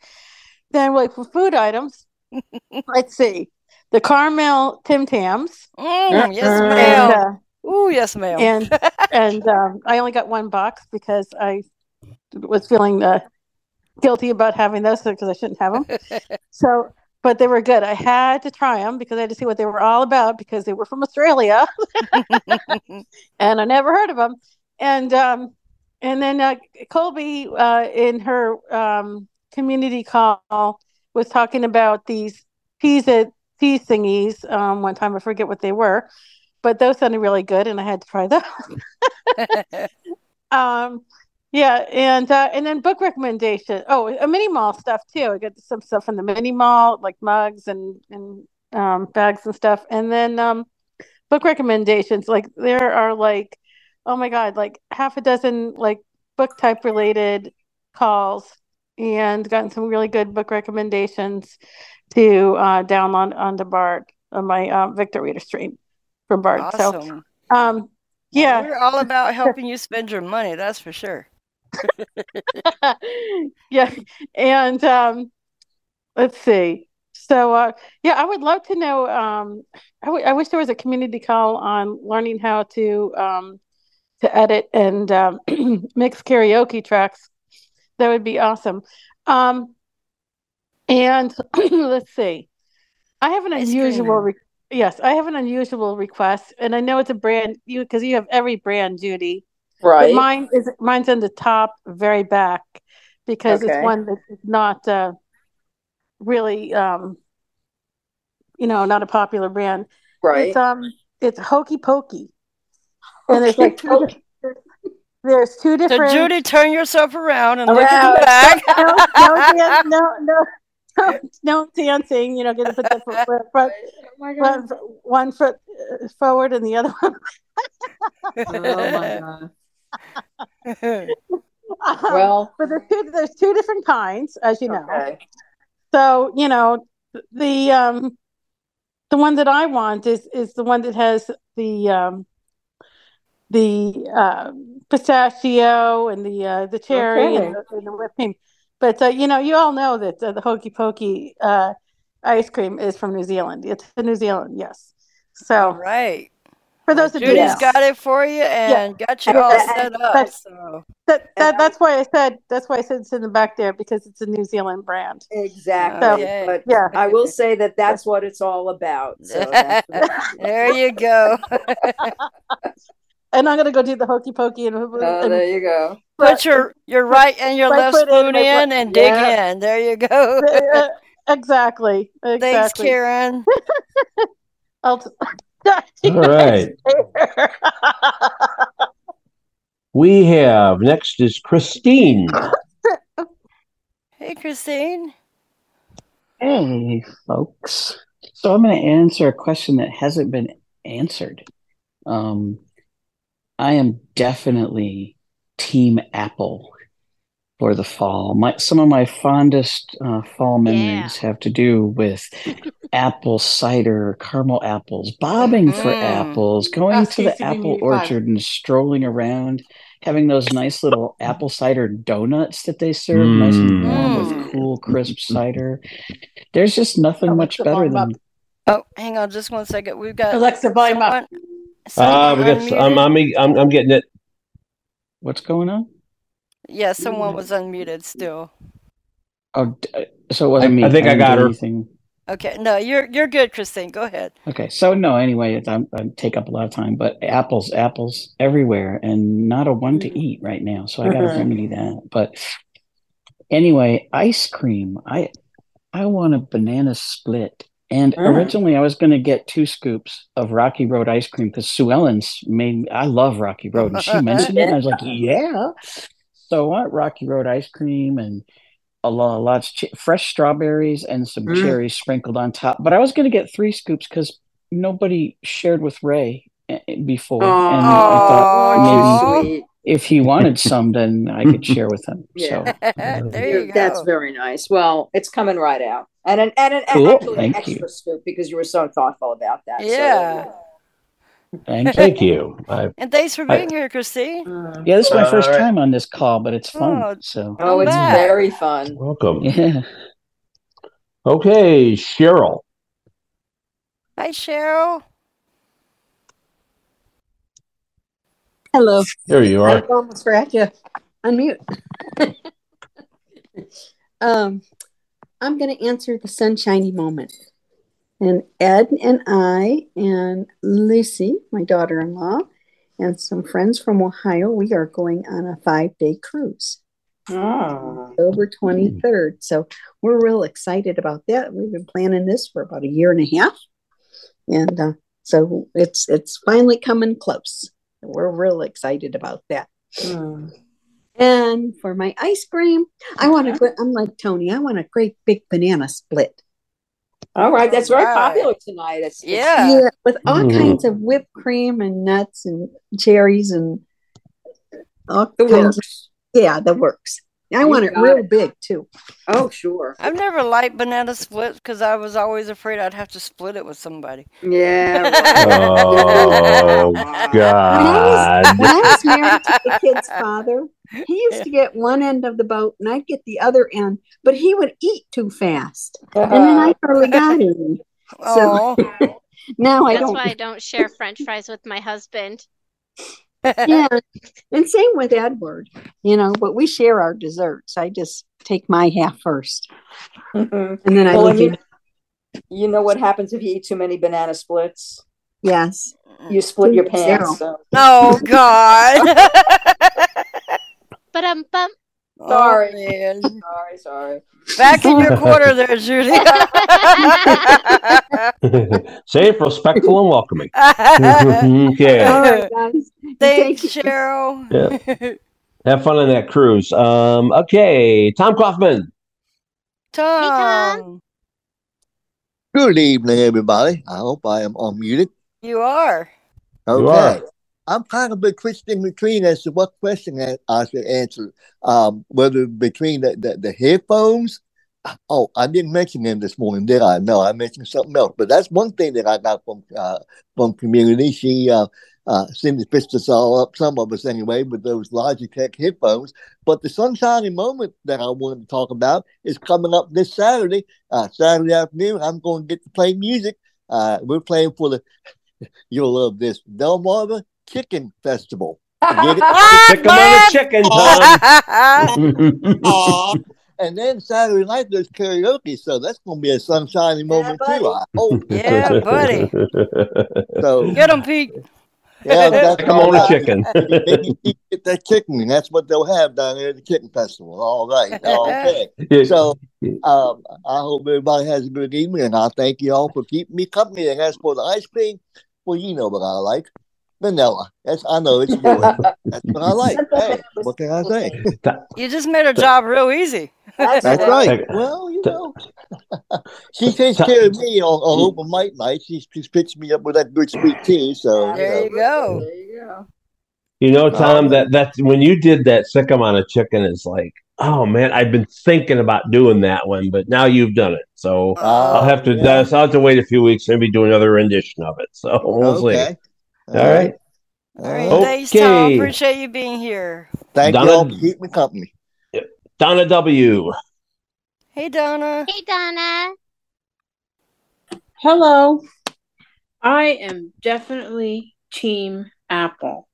Then, like for food items, let's see, the caramel Tim Tams. Mm, yes, And, ma'am. uh, Ooh, yes, ma'am. and and um, I only got one box because I was feeling uh, guilty about having those because I shouldn't have them. So, but they were good. I had to try them because I had to see what they were all about because they were from Australia, and I never heard of them. And um, and then uh, Colby uh, in her um, community call was talking about these pizza tea thingies. Um, one time I forget what they were, but those sounded really good, and I had to try those. um, yeah, and uh, and then book recommendation. Oh, a mini mall stuff too. I got some stuff from the mini mall, like mugs and and um, bags and stuff. And then um, book recommendations. Like there are like, oh my god, like half a dozen like book type related calls, and gotten some really good book recommendations to uh, download onto Bard on my uh, Victor Reader stream from Bard. So um, yeah, We're all about helping you spend your money, that's for sure. yeah, and um, let's see. So, uh, yeah, I would love to know. Um, I, w- I wish there was a community call on learning how to um, to edit and um, mix karaoke tracks. That would be awesome. Um, and let's see. I have an unusual. Re- yes, I have an unusual request, and I know it's a brand you because you have every brand, Judy. But Right. mine is mine's in the top, very back, because Okay. it's one that's not uh, really, um, you know, not a popular brand. Right. It's um, it's Hokey Pokey, and there's like two, di- there's two So different. Judy, turn yourself around and look at the back. no, no, dan- no, no, no, no dancing. You know, get to put the foot, front, front, front, one foot uh, forward and the other one. Oh my god. well, but there's two, there's two different kinds, as you know. Okay. So you know, the um, the one that I want is is the one that has the um, the uh, pistachio and the uh, the cherry and, the, and the whipped cream. But uh, you know, you all know that uh, the hokey pokey uh, ice cream is from New Zealand. It's in New Zealand, yes. So right. for those that Judy's didn't got it for you and got you all set up. that's- So That, that that's why I said that's why I said it's in the back there because it's a New Zealand brand. Exactly. So, But yeah. I will say that that's what it's all about. So that's there you go. and I'm gonna go do the hokey pokey and, Oh, and there you go. Put your your right and your left foot in, spoon in foot- and dig Yeah. in. There you go. Uh, exactly. Exactly. Thanks, Karen. I'll t- All right. We have next is Christine. Hey, Christine. Hey, folks. So I'm going to answer a question that hasn't been answered. Um, I am definitely Team Apple for the fall. My some of my fondest uh, fall memories have to do with apple cider, caramel apples, bobbing for Mm. apples, going That's to the tasty apple you eat orchard and strolling around, having those nice little apple cider donuts that they serve, nice and warm with cool, crisp cider. There's just nothing much better volume than Oh, hang on just one second. We've got Alexa, volume up. Someone, Ah, someone we got. I'm, unmuted. I'm. I'm getting it. what's going on. Yeah, someone was unmuted still. Oh, uh, so it wasn't I- me. I think I didn't got do her. Anything. Okay, no, you're you're good, Christine. Go ahead. Okay, so no, anyway, it's, I'm, I take up a lot of time, but apples, apples everywhere, and not a one to eat right now. So I got to Mhm. remedy that. But anyway, ice cream. I I want a banana split. And Mm. originally, I was going to get two scoops of Rocky Road ice cream because Sue Ellen's made. I love Rocky Road, and she mentioned it, and I was like, yeah. So I want Rocky Road ice cream and a lot, lots of ch- fresh strawberries and some Mm. cherries sprinkled on top. But I was going to get three scoops because nobody shared with Ray eh, eh, before, and I thought maybe sweet. if he wanted some, then I could share with him. So Yeah. there You- you That's very nice. Well, it's coming right out. And an and an Cool. actually an extra you. scoop because you were so thoughtful about that. So, Yeah. thank you. Thank you. I, And thanks for I- being here, Christine. Yeah, this is my All first right. time on this call, but it's fun. Oh, So Oh, it's back. very fun. welcome. yeah. Okay, Cheryl. Hi, Cheryl. Hello. There you are. I are. almost forgot to unmute. um, I'm going to answer the sunshiny moment. And Ed and I and Lucy, my daughter in law, and some friends from Ohio, we are going on a five day cruise. October 23rd. So we're real excited about that. We've been planning this for about a year and a half. And uh, so it's it's finally coming close. We're real excited about that. And for my ice cream, I want to. I'm like Tony. I want a great big banana split. All right, that's very Right. popular tonight. It's, it's- Yeah. Yeah, with all Mhm. kinds of whipped cream and nuts and cherries and all The kinds of- works. yeah, the works. I want it real it. big too. Oh, sure. I've never liked banana splits because I was always afraid I'd have to split it with somebody. Yeah. Oh When I God. was when I was married to the kid's father, he used to get one end of the boat and I'd get the other end, but he would eat too fast, and then I uh-huh. hardly got any. So now I That's don't. why I don't share French fries with my husband. yeah, and same with Edward, you know. But we share our desserts. I just take my half first, and then I Well, leave and you, you. you know what happens if you eat too many banana splits? Yes, You split your pants. So. Oh God. But um bum. Sorry. Oh, man. Sorry, sorry. Back in your corner there, Judy. Safe, respectful, and welcoming. okay. All right, guys. Thanks, Cheryl. Yeah. Have fun on that cruise. Um, okay, Tom Kaufman. Tom. Good evening, everybody. I hope I am unmuted. You are. Okay. You are. I'm kind of been twisting between as to what question I, I should answer. Um, whether between the, the, the headphones. Oh, I didn't mention them this morning, did I? No, I mentioned something else. But that's one thing that I got from uh, from community. She uh, uh, seemed to fist us all up, some of us anyway, with those Logitech headphones. But the sunshiny moment that I wanted to talk about is coming up this Saturday. Uh, Saturday afternoon, I'm going to get to play music. Uh, we're playing for the, you'll love this, Delmarva Chicken Festival. Get it? Pick 'em on the chicken, Tom. and then Saturday night there's karaoke, so that's going to be a sunshiny moment too. I hope. Yeah, buddy. So Get him, Pete. Yeah, that's Come on, all the right. chicken. Maybe you get that chicken, and that's what they'll have down there at the chicken festival. All right, okay. So, um, I hope everybody has a good evening, and I thank you all for keeping me company. And as for the ice cream, well, you know what I like. Vanilla. That's I know it's good. That's what I like. Hey, what can I say? You just made her job real easy. That's right. Well, you know, she takes care of me on, on open mic night. She she picks me up with that good sweet tea. So There you go. There you go. You know, um, Tom, that that's when you did that sick amount of chicken is like, oh man, I've been thinking about doing that one, but now you've done it. So oh, I'll have to yeah. I'll have to wait a few weeks, maybe do another rendition of it. So we'll Okay. see. All right. All right. Thanks, Tom. Okay. Appreciate you being here. Thank Donna- you all for keeping me company. Donna W. Hey, Donna. Hey Donna. Hello. I am definitely Team Apple.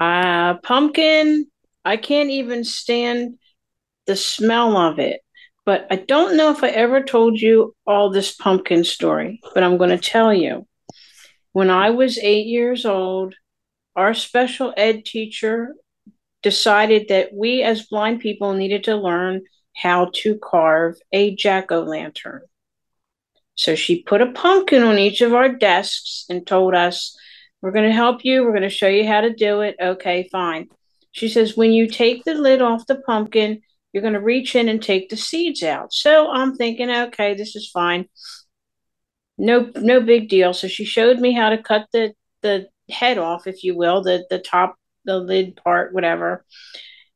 Uh, pumpkin, I can't even stand the smell of it. But I don't know if I ever told you all this pumpkin story, but I'm going to tell you. When I was eight years old, our special ed teacher decided that we as blind people needed to learn how to carve a jack o' lantern. So she put a pumpkin on each of our desks and told us, We're going to help you. We're going to show you how to do it. Okay, fine. She says, When you take the lid off the pumpkin, you're going to reach in and take the seeds out. So I'm thinking, okay, this is fine. No, no big deal. So she showed me how to cut the, the head off, if you will, the, the top, the lid part, whatever.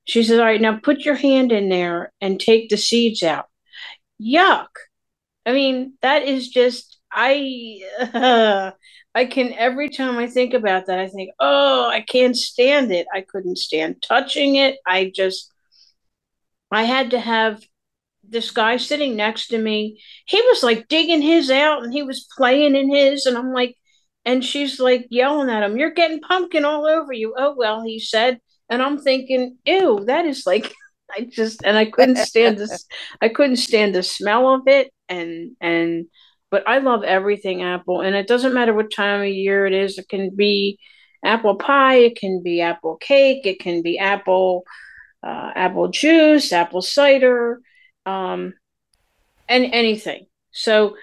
She says, All right, now put your hand in there and take the seeds out. Yuck. I mean, that is just I I can every time I think about that, I think, oh, I can't stand it. I couldn't stand touching it. I just I had to have this guy sitting next to me. He was like digging his out and he was playing in his, and I'm like, and she's like yelling at him, You're getting pumpkin all over you. Oh well, he said. And I'm thinking, ew, that is like I just and I couldn't stand this I couldn't stand the smell of it and and but I love everything apple and it doesn't matter what time of year it is. It can be apple pie, it can be apple cake, it can be apple uh, apple juice, apple cider, um, and anything. So,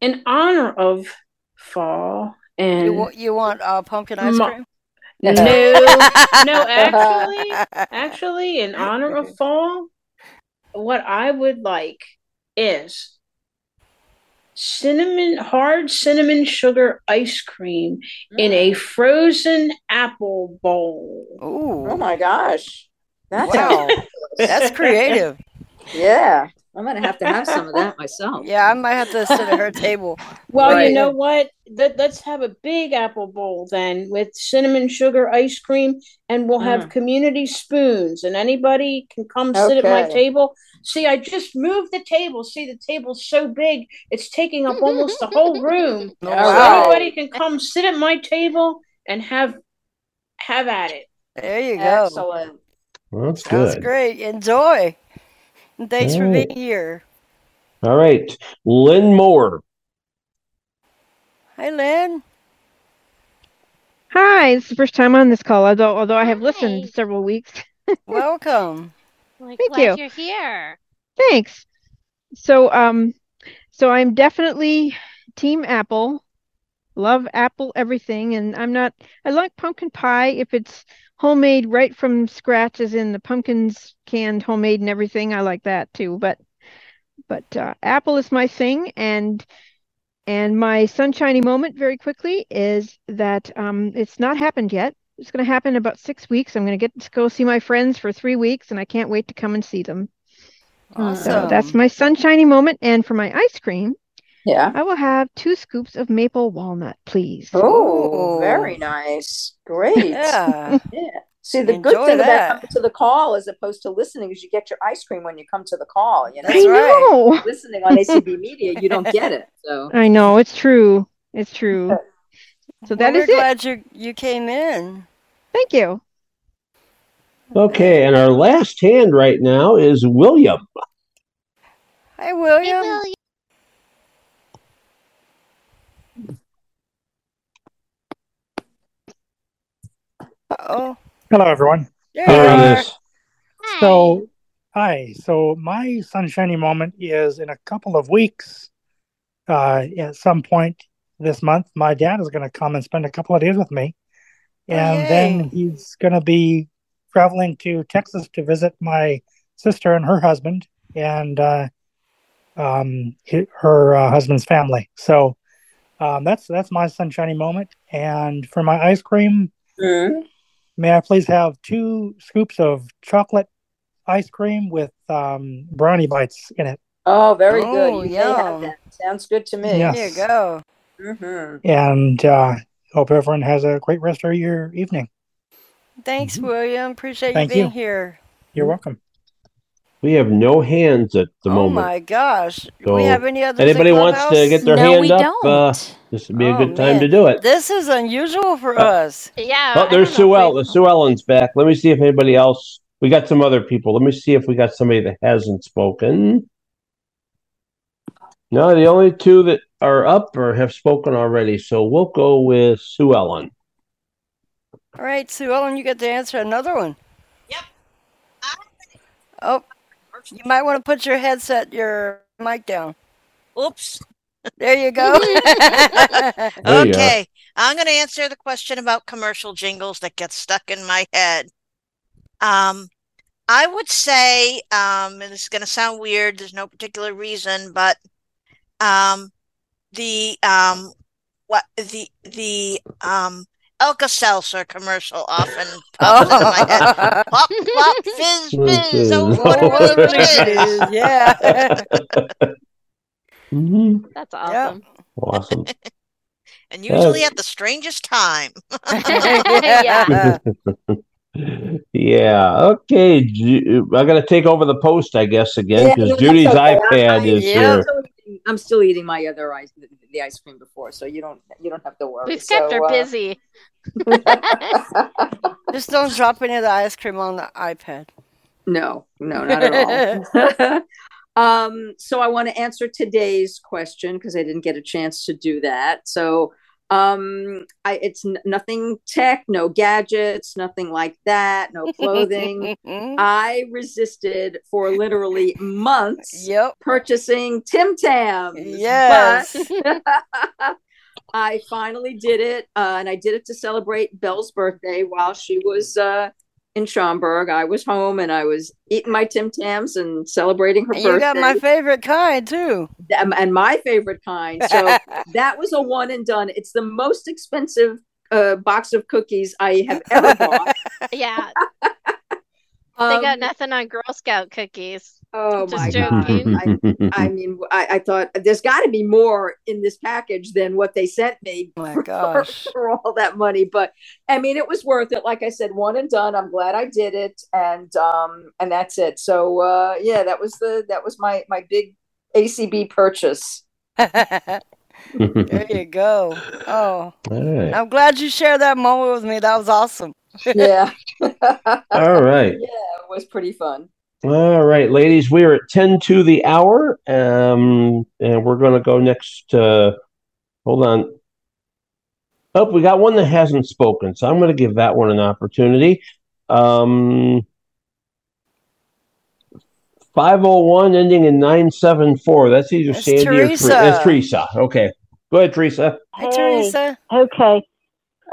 in honor of fall and You, wa- you want uh, pumpkin ice Ma- cream? no, no, actually, actually, in honor of fall, what I would like is cinnamon, hard cinnamon sugar ice cream in a frozen apple bowl. Ooh. Oh my gosh. That's Wow. That's creative. Yeah, I'm gonna have to have some of that myself. Yeah, I might have to sit at her table. Well, Right. you know what? Let, let's have a big apple bowl then with cinnamon sugar ice cream, and we'll have Mm. community spoons, and anybody can come sit at my table. See, I just moved the table. See, the table's so big, it's taking up almost the whole room. All So. Anybody can come sit at my table and have have at it. There you go. Excellent. Well, that's Sounds good. great. Enjoy. And thanks for All right. being here. All right. Lynn Moore. Hi, Lynn. Hi, it's the first time on this call, although although I have listened several weeks. Welcome. Like, Thank glad you. you're here. Thanks. So um so I'm definitely team Apple. Love Apple everything and I'm not I like pumpkin pie if it's homemade right from scratch as in the pumpkins canned homemade and everything. I like that too, but but uh, Apple is my thing and and my sunshiny moment very quickly is that um it's not happened yet. It's going to happen in about 6 weeks. I'm going to get to go see my friends for 3 weeks and I can't wait to come and see them. So that's my sunshiny moment. And for my ice cream, Yeah. I will have two scoops of maple walnut, please. Oh, very nice. Great. Yeah. Yeah. See, the good Enjoy thing about coming to the call as opposed to listening is you get your ice cream when you come to the call. You know, I know. listening on ACB Media, you don't get it. So I know it's true. It's true. So Well, that we're is it. glad you you came in. Thank you. Okay, and our last hand right now is William. Hi, William. Uh-oh. Hello, everyone. There How you are are. you? So, hi. So, my sunshiny moment is in a couple of weeks. Uh, at some point this month, my dad is going to come and spend a couple of days with me, and then he's going to be traveling to Texas to visit my sister and her husband and uh, um, her uh, husband's family. So, um, that's that's my sunshiny moment. And for my ice cream, May I please have two scoops of chocolate ice cream with um, brownie bites in it? Oh, very Oh, good. You may have that. Sounds good to me. Yes. There you go. hmm And uh, hope everyone has a great rest of your evening. Thanks, William. Appreciate Thank you being you. here. You're welcome. We have no hands at the oh moment. Oh my gosh. Do So we have any other? anybody wants to get their No, hand we up, don't. uh, this would be a Oh, good time man. to do it. This is unusual for Uh, us. Yeah. Oh, there's Sue Ellen. Sue Ellen's back. Let me see if anybody else. We got some other people. Let me see if we got somebody that hasn't spoken. No, the only two that are up or have spoken already. So we'll go with Sue Ellen. All right, Sue Ellen, you get to answer another one. Yep. Oh, you might want to put your headset, your mic down. Oops. There you go. There you are. Okay, I'm going to answer the question about commercial jingles that get stuck in my head. Um, I would say, um, and this is going to sound weird, there's no particular reason, but um, the um, what the the um Alka-Seltzer commercial often pops into my head. Pop, pop, fizz, fizz. Oh, what a fizz. yeah. Mhm. That's awesome. Awesome. And usually at the strangest time. yeah. yeah. Okay. Ju- I got to take over the post, I guess, again, because that's Judy's okay. iPad I- is I'm here. still eating- I'm still eating my other ice, the, the ice cream before, so you don't you don't have to worry. We've kept So, her uh, busy. Just don't drop any of the ice cream on the iPad. No, no, not at all. Um, so I want to answer today's question because I didn't get a chance to do that. So um, I it's n- nothing tech, no gadgets, nothing like that, no clothing. I resisted for literally months Yep. purchasing Tim Tams. Yes. But I finally did it, uh, and I did it to celebrate Bel's birthday while she was uh, in Schaumburg. I was home and I was eating my Tim Tams and celebrating her And birthday. you got my favorite kind, too. And my favorite kind. So that was a one and done. It's the most expensive uh, box of cookies I have ever bought. Yeah. They got Um, nothing on Girl Scout cookies. Oh Just my joking. god! I, I mean, I, I thought there's got to be more in this package than what they sent me Oh my for, gosh. for all that money. But I mean, it was worth it. Like I said, one and done. I'm glad I did it, and um, and that's it. So uh, yeah, that was the that was my my big ACB purchase. there you go. Oh, All right. I'm glad you shared that moment with me. That was awesome. Yeah. All right. Yeah, it was pretty fun. All right, ladies, we are at 10 to the hour. Um, and we're going to go next. Uh, hold on. Oh, we got one that hasn't spoken, so I'm going to give that one an opportunity. Um, 501 ending in 974. That's either It's Sandy or Teresa. Teresa. Teresa. Okay. Go ahead, Teresa. Hi, Teresa. Okay.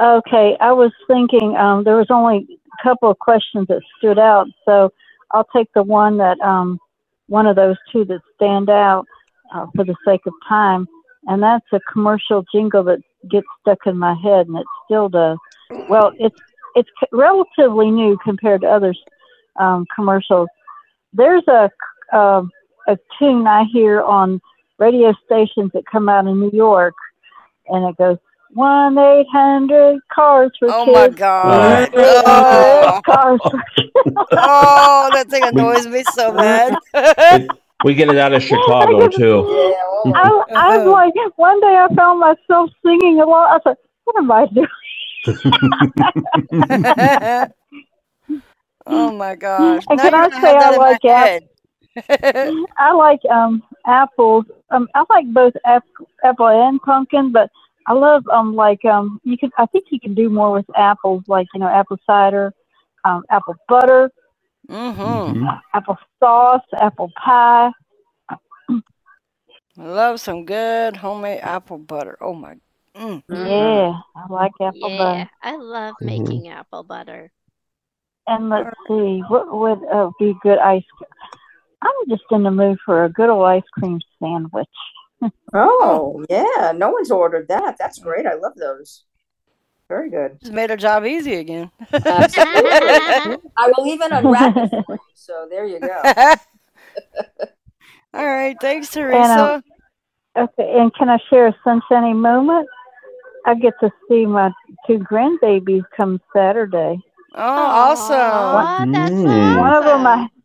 Okay. I was thinking um, there was only a couple of questions that stood out, so I'll take the one that um, one of those two that stand out uh, for the sake of time, and that's a commercial jingle that gets stuck in my head, and it still does. Well, it's it's relatively new compared to others um, commercials. There's a uh, a tune I hear on radio stations that come out in New York, and it goes one eight hundred cars for Oh kids. Oh my God. Oh. cars for Oh, that thing annoys me so bad. We get it out of Chicago, too. I, I was like, one day I found myself singing along. I said, what am I doing? oh my gosh. And Now can you're I say I like app- head. I like um apples. Um, I like both ap- apple and pumpkin, but I love um like um you can I think you can do more with apples, like you know apple cider, um apple butter, Mm-hmm. apple sauce, apple pie. I love some good homemade apple butter. Oh my. Mm. Yeah, I like apple Yeah, butter. I love Mhm. making apple butter. And let's see, what would uh, be good ice? cream? I'm just in the mood for a good old ice cream sandwich. Oh yeah, no one's ordered that. That's great. I love those. Very good. Just made our job easy again. I will even unwrap it for you. So there you go. All right. Thanks, And Teresa. um, okay, and can I share a sunshiny moment? I get to see my two grandbabies come Saturday. Oh, awesome. Aw, that's so Mm. One of them I awesome.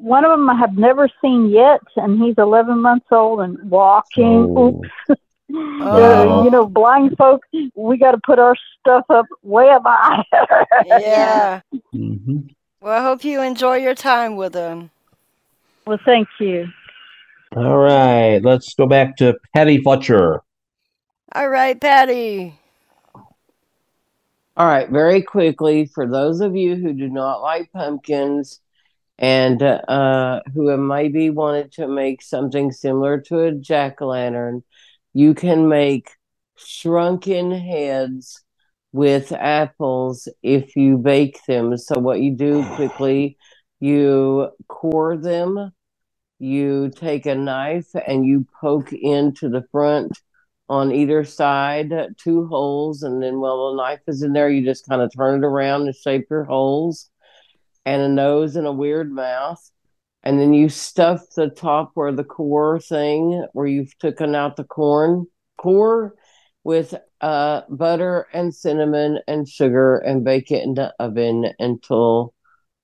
One of them I have never seen yet, and he's 11 months old and walking. Oh. Oops. Uh, you know, blind folk, we got to put our stuff up way up high. Yeah. Mhm. Well, I hope you enjoy your time with them. well, thank you. All right. Let's go back to Patty Fletcher. All right, Patty. All right, very quickly, for those of you who do not like pumpkins and uh, who maybe wanted to make something similar to a jack o' lantern, you can make shrunken heads with apples if you bake them. So, what you do quickly, you core them, you take a knife and you poke into the front on either side, two holes, and then while the knife is in there, you just kind of turn it around and shape your holes, and a nose and a weird mouth, and then you stuff the top where the core thing, where you've taken out the corn core, with uh, butter and cinnamon and sugar, and bake it in the oven until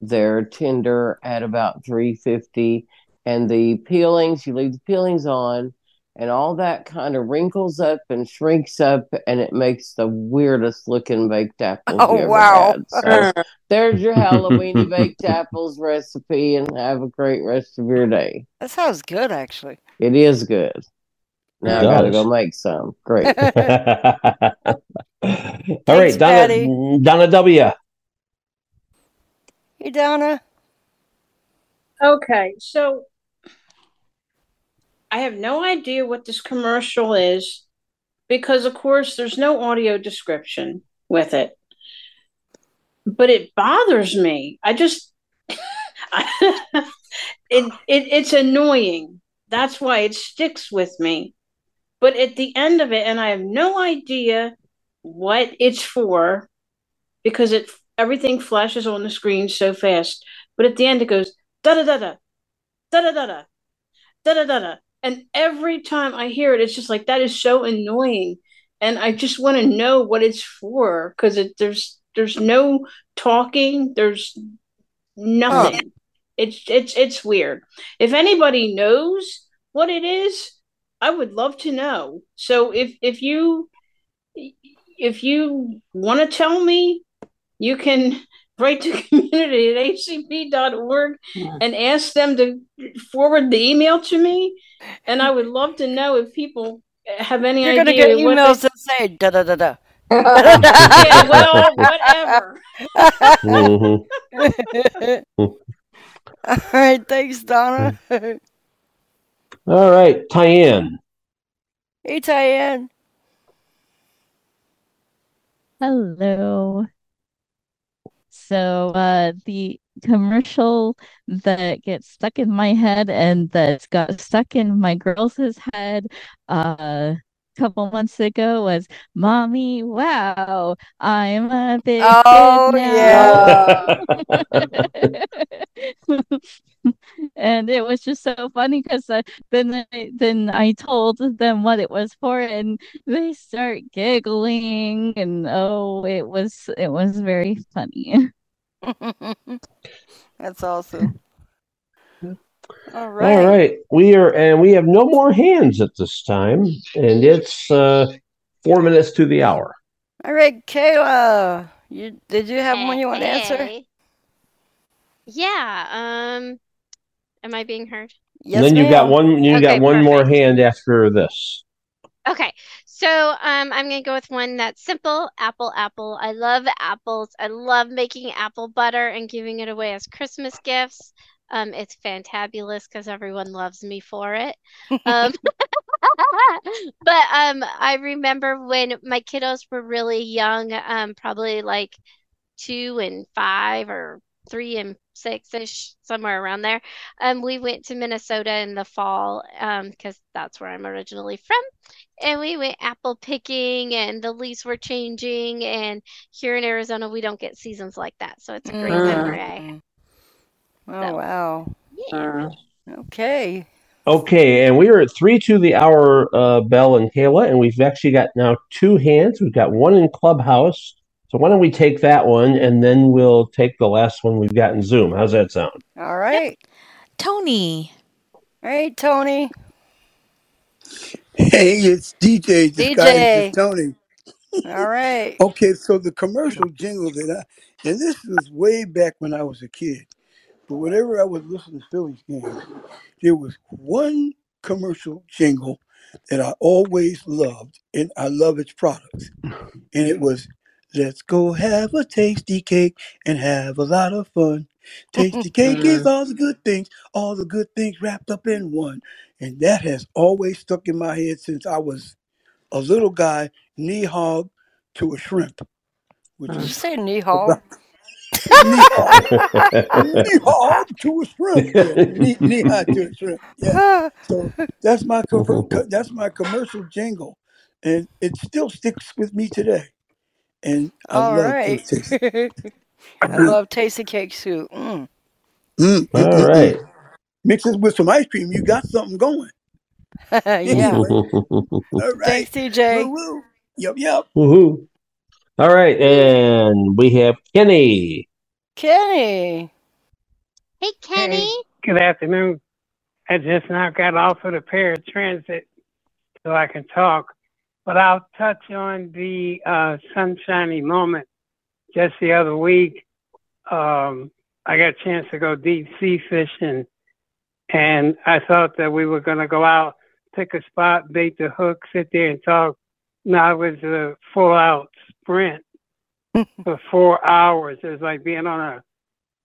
they're tender at about 350 and the peelings you leave the peelings on and all that kind of wrinkles up and shrinks up and it makes the weirdest looking baked apples Oh, you ever wow. had. So there's your Halloweeny baked apples recipe and have a great rest of your day. That sounds good, actually. It is good. Now It I gotta go make some. Great. All Thanks, right, Patty. Donna, Donna W. Hey, Donna. Okay, so I have no idea what this commercial is because, of course, there's no audio description with it. But it bothers me. I just, it, it it's annoying. That's why it sticks with me. But at the end of it, and I have no idea what it's for because it everything flashes on the screen so fast. but at the end it goes da da da da da da da da da da da da. And every time I hear it, it's just like that is so annoying, and I just want to know what it's for because it, there's there's no talking, there's nothing. It's it's it's weird. If anybody knows what it is, I would love to know. So if if you if you want to tell me, you can write to community at acb.org and ask them to forward the email to me. And I would love to know if people have any You're gonna get emails they- that say da da da da. yeah, well, whatever. Mhm. All right, thanks, Donna. All right, Tyann. hey, Tyann. Hello. So uh the commercial that gets stuck in my head and that's got stuck in my girls' head uh a couple months ago was Mommy, wow, I'm a big Oh, kid now. And it was just so funny because uh, then I, then I told them what it was for, and they start giggling, and oh, it was it was very funny. That's awesome. All All right. right, we are, and we have no more hands at this time, and it's uh, four minutes to the hour. All right, Kaila. You did you have one you want to answer? Yeah. Um, am I being heard? Yes, and then you've got one, you Okay, got one more hand after this. Okay, so um, I'm gonna go with one that's simple. Apple, apple. I love apples. I love making apple butter and giving it away as Christmas gifts. Um, it's fantabulous because everyone loves me for it. Um, but um, I remember when my kiddos were really young, um, probably like two and five or three and six ish, somewhere around there. Um, we went to Minnesota in the fall, um, because that's where I'm originally from. And we went apple picking and the leaves were changing. And here in Arizona, we don't get seasons like that. So it's a great memory. I have. Oh wow. Yeah. Okay. Okay, and we are at three to the hour, uh, Bel and Kaila, and we've actually got now two hands. We've got one in Clubhouse. So why don't we take that one, and then we'll take the last one we've got in Zoom. How's that sound? All right. Tony. All right, Tony. Hey, it's DJ disguised DJ. as Tony. All right. Okay, so the commercial jingle that I, and this was way back when I was a kid, but whenever I would listen to Phillies games, there was one commercial jingle that I always loved, and I love its products. And it was, Let's go have a Tastykake and have a lot of fun. Tasty cake is all the good things, all the good things wrapped up in one. And that has always stuck in my head since I was a little guy, knee hog to a shrimp, which oh, Did you is say knee hog? knee hog, knee hog to a shrimp, yeah, knee, knee high to a shrimp, yeah. So that's my co- co- that's my commercial jingle, and it still sticks with me today. And I All love right. those tastes. I love Tastykake soup. Mm. Mm, mm, All mm, right. mm. Mix it with some ice cream, you got something going. yeah. All right. Thanks, DJ. Woo woo. Yep, yep. Woohoo. All right, and we have Kenny. Kenny. Hey, Kenny. Good afternoon. I just now got off of the paratransit so I can talk, but I'll touch on the uh, sunshiny moment. Just the other week, um, I got a chance to go deep sea fishing, and I thought that we were going to go out, pick a spot, bait the hook, sit there and talk. No, it was a full out sprint for four hours. It was like being on a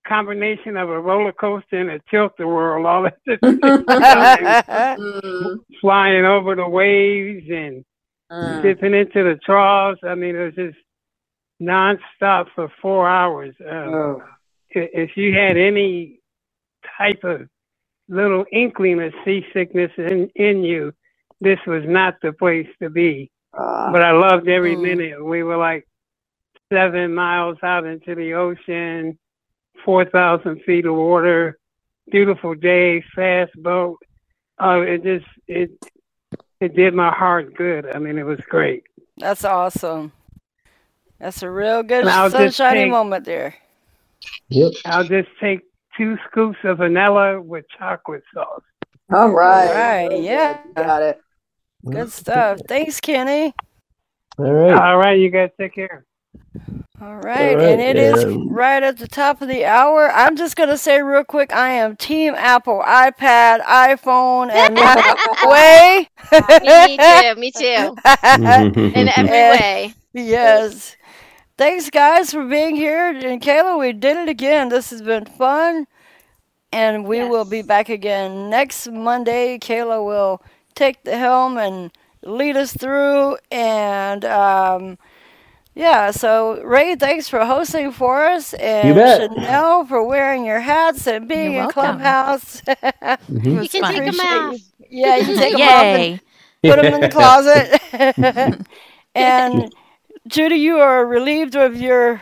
combination of a roller coaster and a tilt a whirl all at the same time. Flying over the waves and Uh. dipping into the troughs. I mean, it was just nonstop for four hours. Um, i- If you had any type of little inkling of seasickness in, in you, this was not the place to be. But I loved every minute. We were like seven miles out into the ocean, 4,000 feet of water, beautiful day, fast boat. Uh, it just, it, it did my heart good. I mean, it was great. That's awesome. That's a real good And I'll just sunshiny take- moment there. Yep. I'll just take two scoops of vanilla with chocolate sauce. All right. All right, yeah. Got it. Good stuff. Thanks, Kenny. All right. All right, you guys take care. All right, right, and it is right at the top of the hour. I'm just gonna say real quick, I am Team Apple, iPad, iPhone, and way. me too. Me too. In every way. Yes. Thanks, guys, for being here. And Kaila, we did it again. This has been fun. And we will be back again next Monday. Kaila will take the helm and lead us through. And um, yeah, so Ray, thanks for hosting for us. And You bet. Chanel for wearing your hats and being You're in welcome. Clubhouse. Mhm. You can take them off. Yeah, you can take them off and put them in the closet. and Judy, you are relieved of your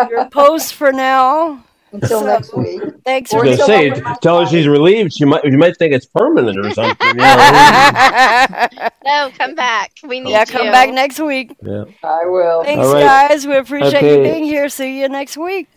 your post for now. Until So, next week. Thanks I for was gonna say, tell her she's relieved. She might, you might think it's permanent or something. you know. No, come back. We need yeah, you. come back next week. yeah. I will. Thanks, All right. guys. We appreciate you being here. See you next week.